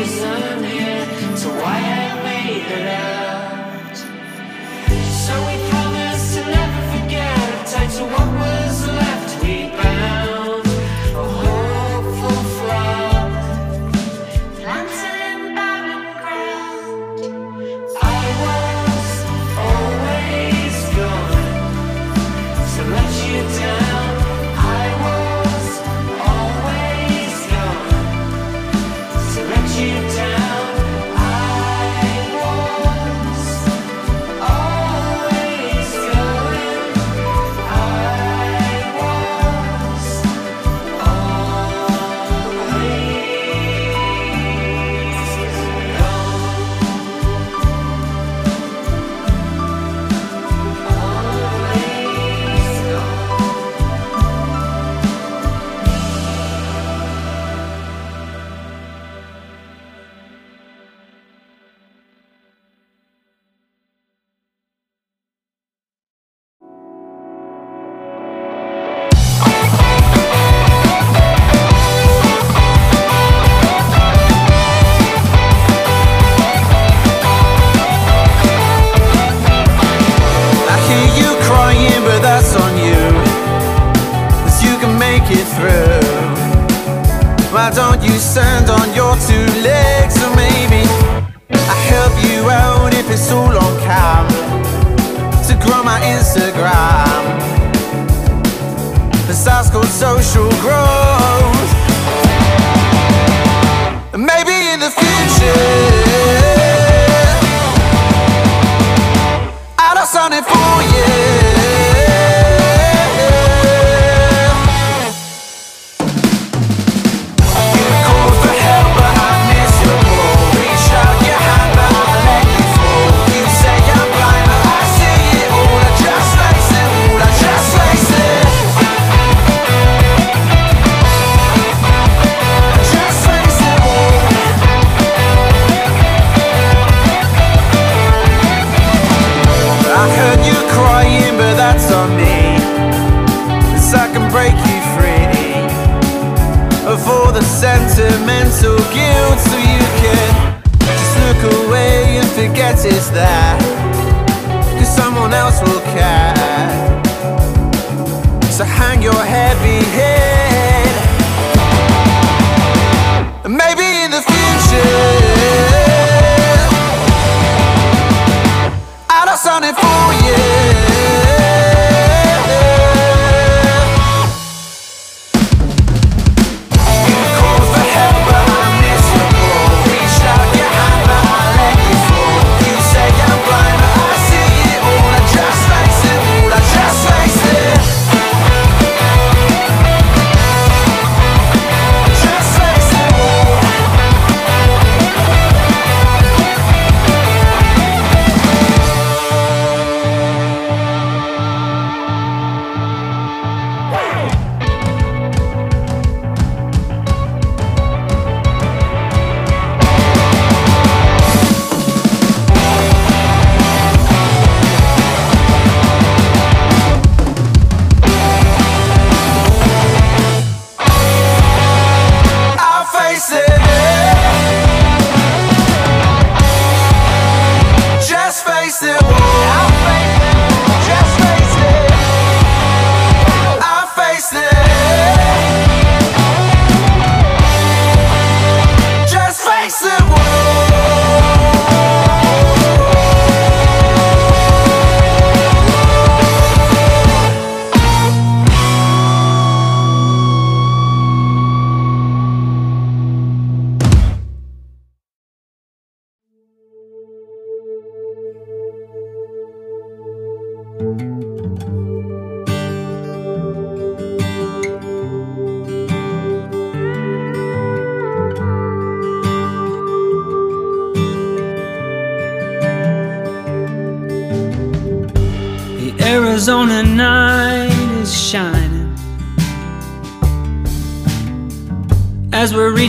reason here to why I made it out.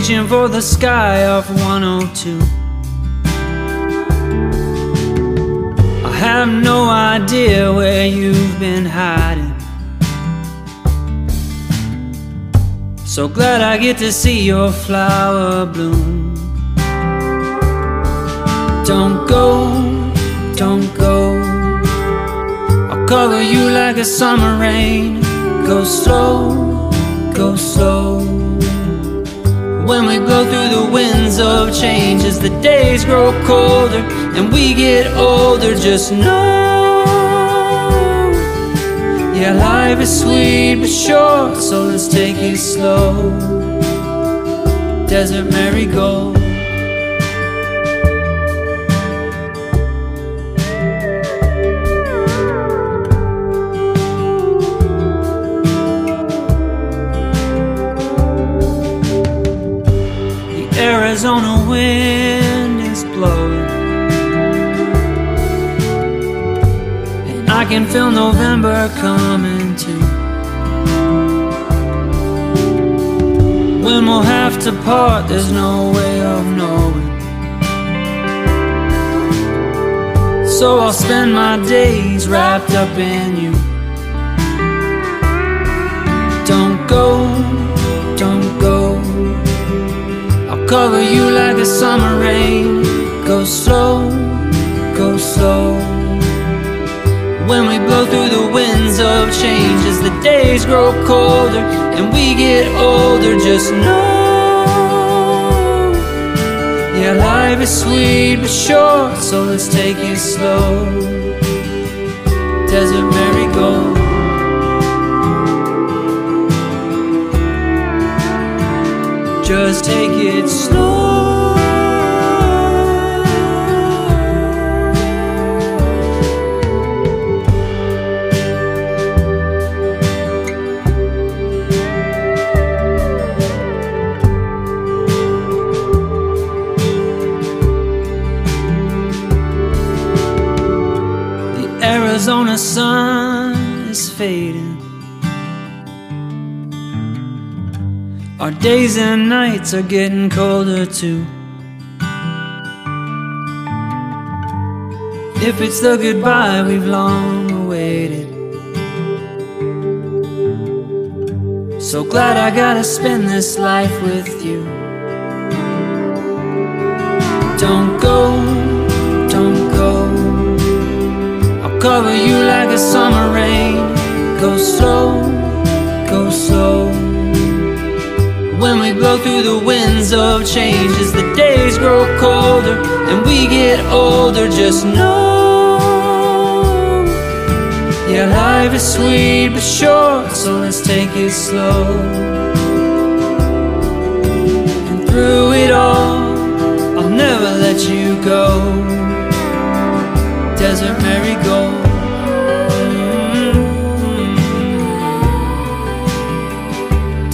Reaching for the sky off 102. I have no idea where you've been hiding. So glad I get to see your flower bloom. Don't go, don't go. I'll cover you like a summer rain. Go slow, go slow. When we blow through the winds of change as the days grow colder and we get older, just know. Yeah, life is sweet but short, so let's take it slow. Desert marigold. Arizona wind is blowing. And I can feel November coming too. When we'll have to part, there's no way of knowing. So I'll spend my days wrapped up in you. Don't go, cover you like a summer rain. Go slow, go slow. When we blow through the winds of change as the days grow colder and we get older, just know. Yeah, life is sweet but short, so let's take it slow. Desert marigold. Just take it slow. The Arizona sun is fading. Our days and nights are getting colder too. If it's the goodbye we've long awaited. So glad I gotta spend this life with you. Don't go, don't go. I'll cover you like a summer rain. Go slow, When we blow through the winds of change as the days grow colder and we get older, just know. Yeah, life is sweet but short, so let's take it slow. And through it all, I'll never let you go. Desert marigold.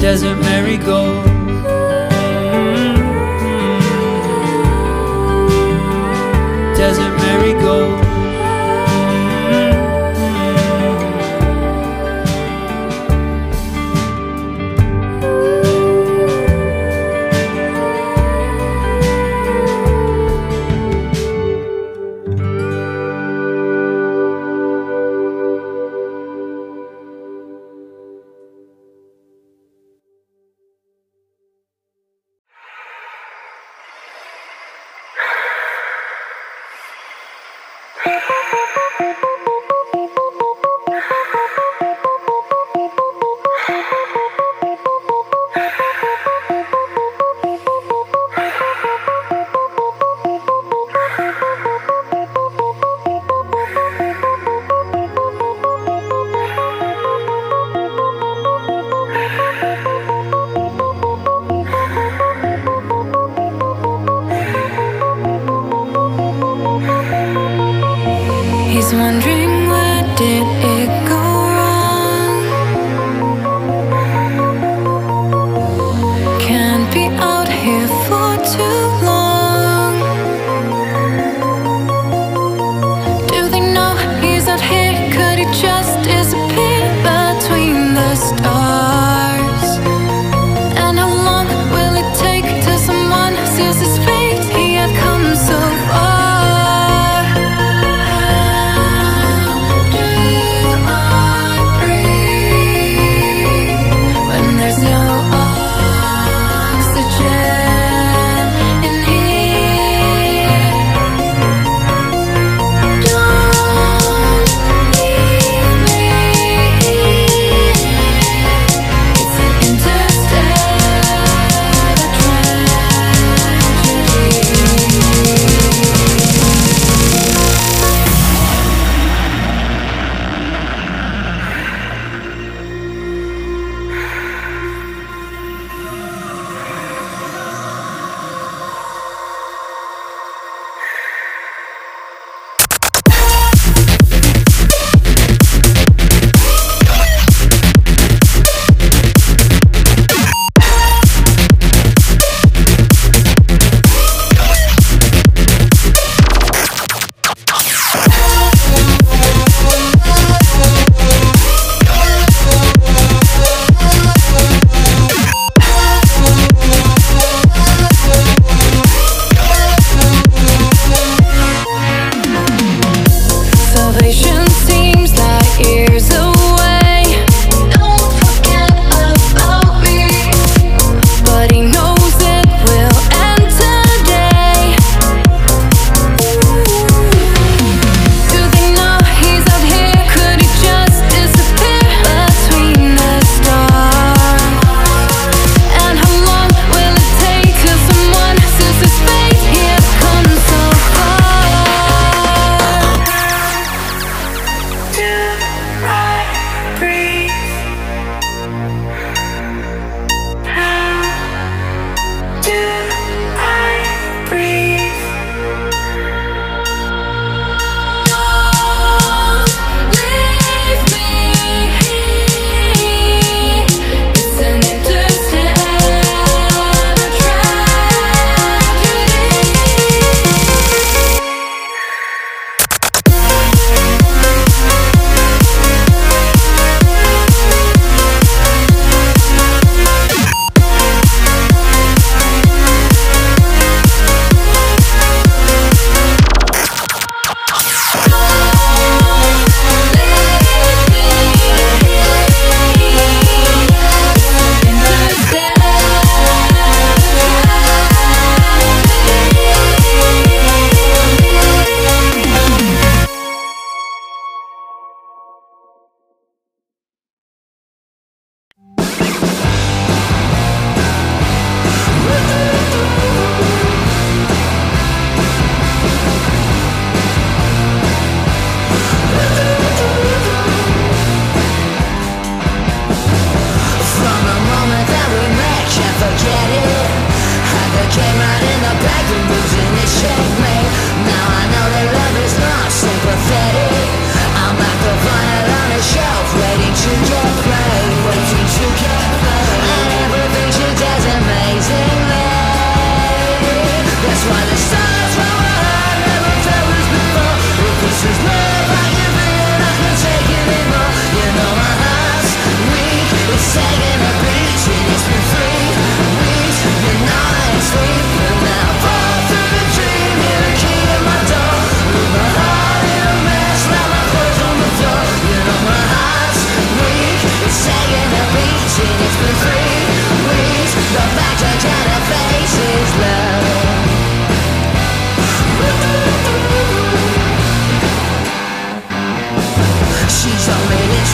Desert marigold.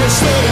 just live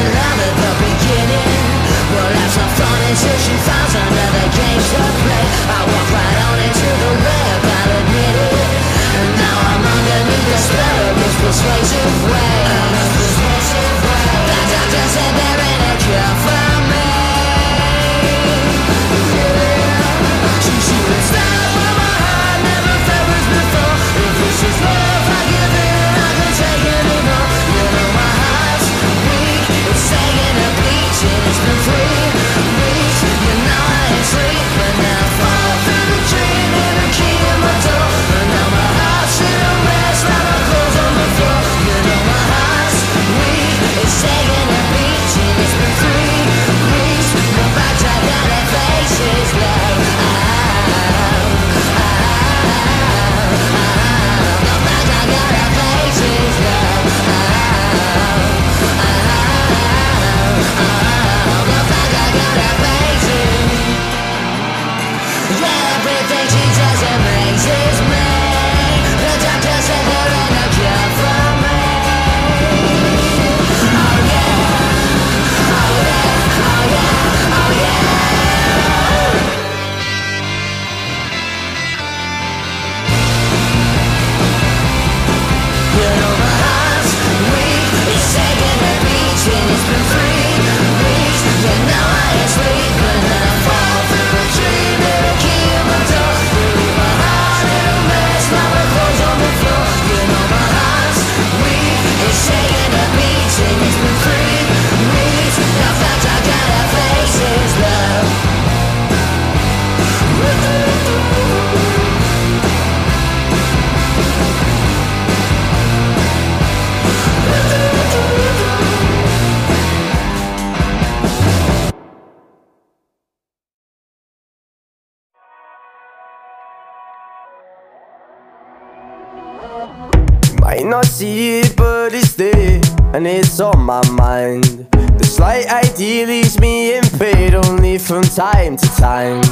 see it, but it's there, and it's on my mind. The slight idea leaves me in pain only from time to time.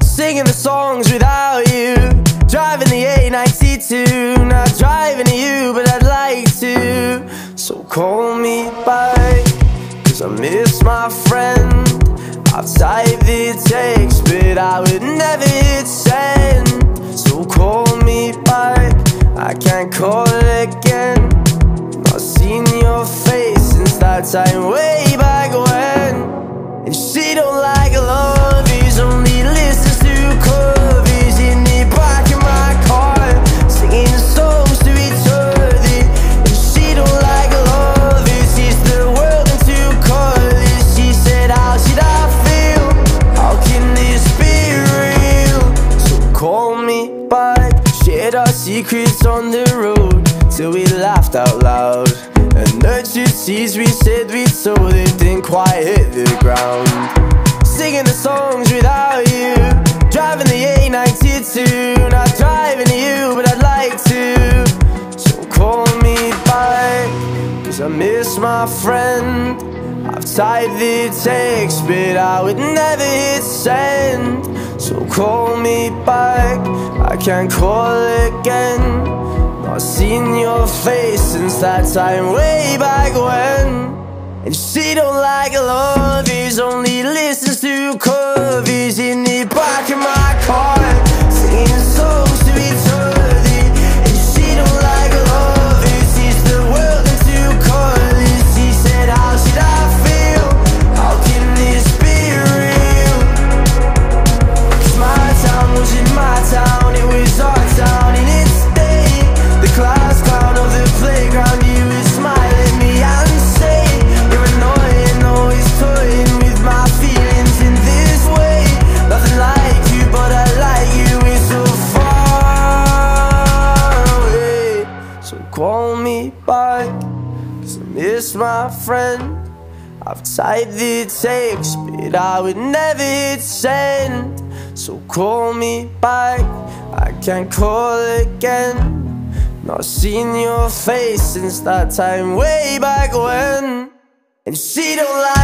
Singing the songs without you, driving the A92, not driving to you, but I'd like to. So call me back, cause I miss my friends. I've typed the takes, but I would never hit send. So call me back, I can't call again. Not seen your face since that time way back when. And she don't like love. Takes, but I would never hit send. So call me back, I can't call again. Not seen your face since that time way back when. And she don't like love, he's only listens to covers in the back of my can't call again. Not seen your face since that time way back when. And she don't like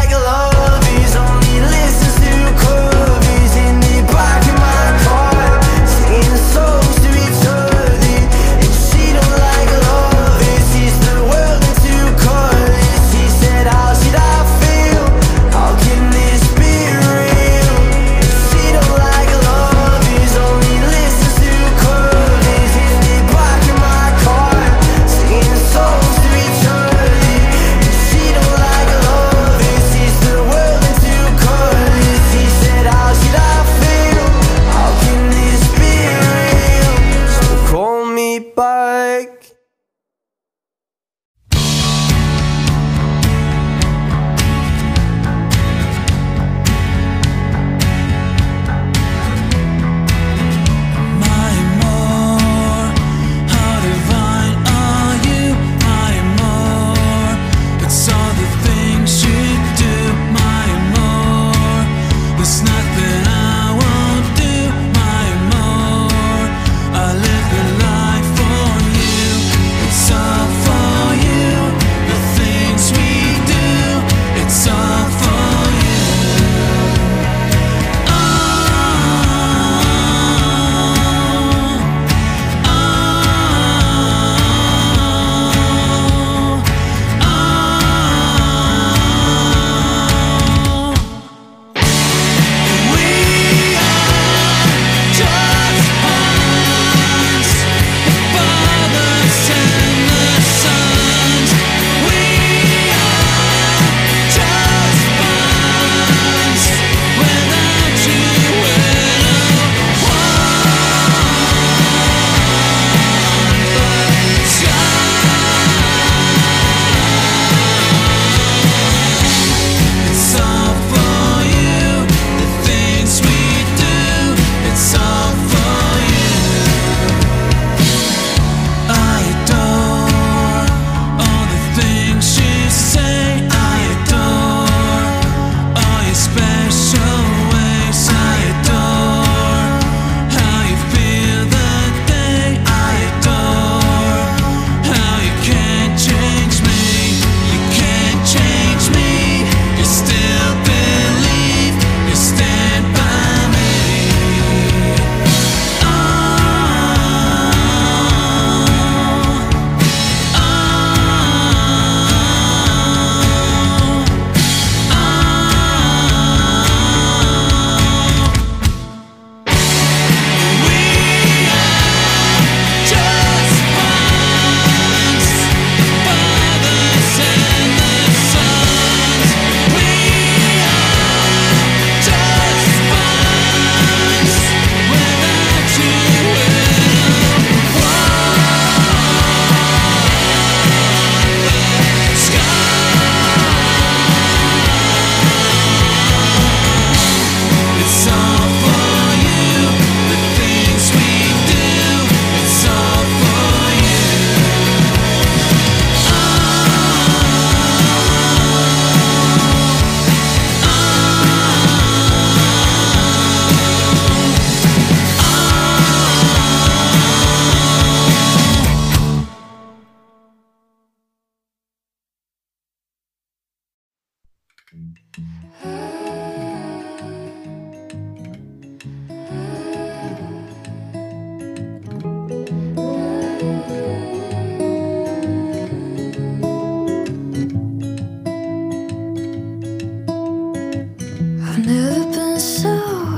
I've never been so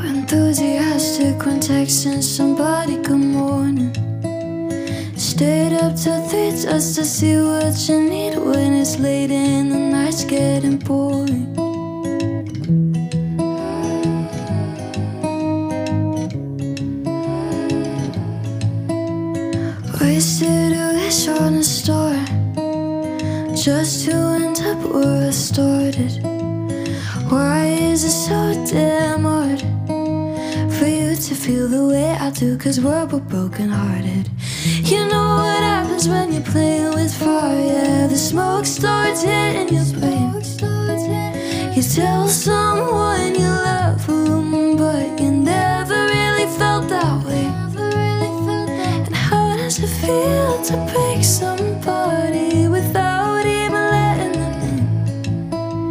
enthusiastic when texting somebody good morning. Stayed up till three just to see what you need when it's late and the night's getting bored. cause we're both broken hearted. You know what happens when you play with fire. The smoke starts hitting your brain. You tell someone you love them, but you never really felt that way. And how does it feel to break somebody without even letting them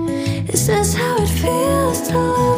in? Is this how it feels to love?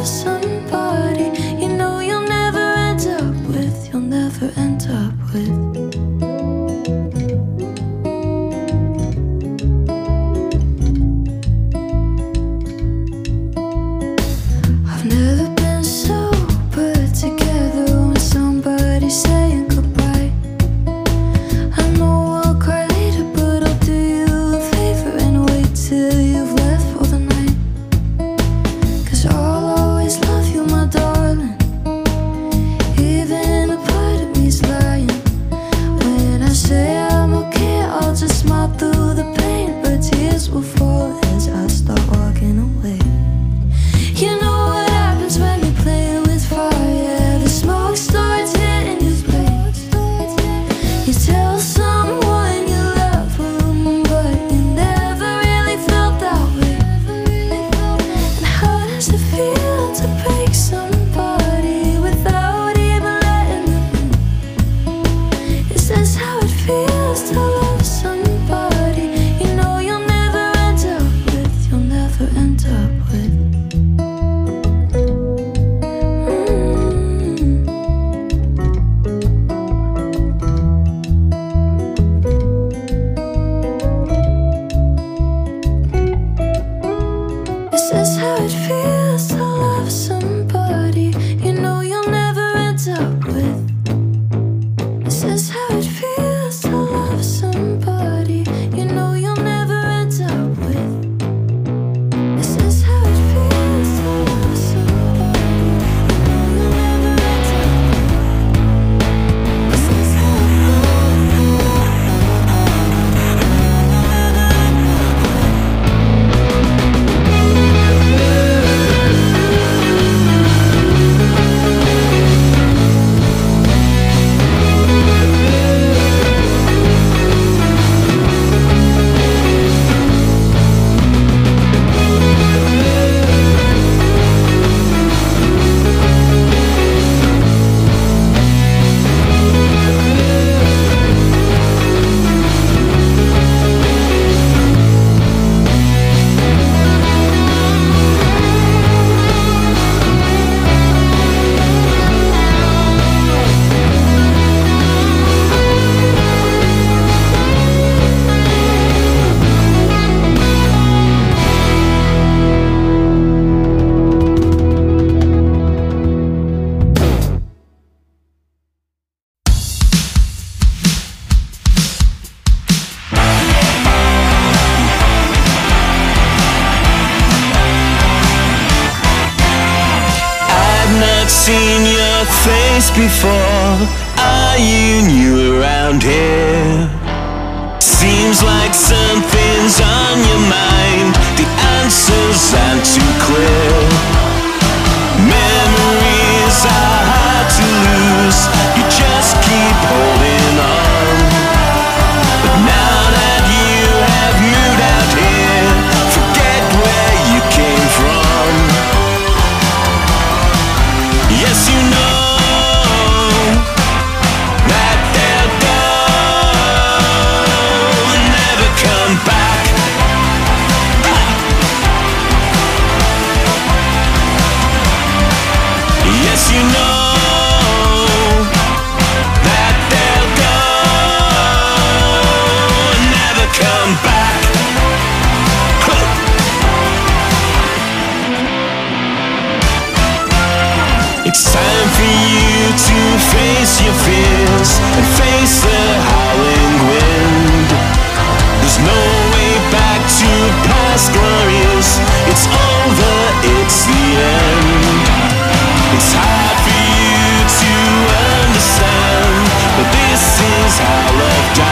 seen your face before. Are you new around here? Seems like something's on your mind. The answers aren't too clear. Memories are hard to lose. You just keep holding face your fears and face the howling wind. There's no way back to past glories. It's over, it's the end. It's hard for you to understand, but this is how love dies.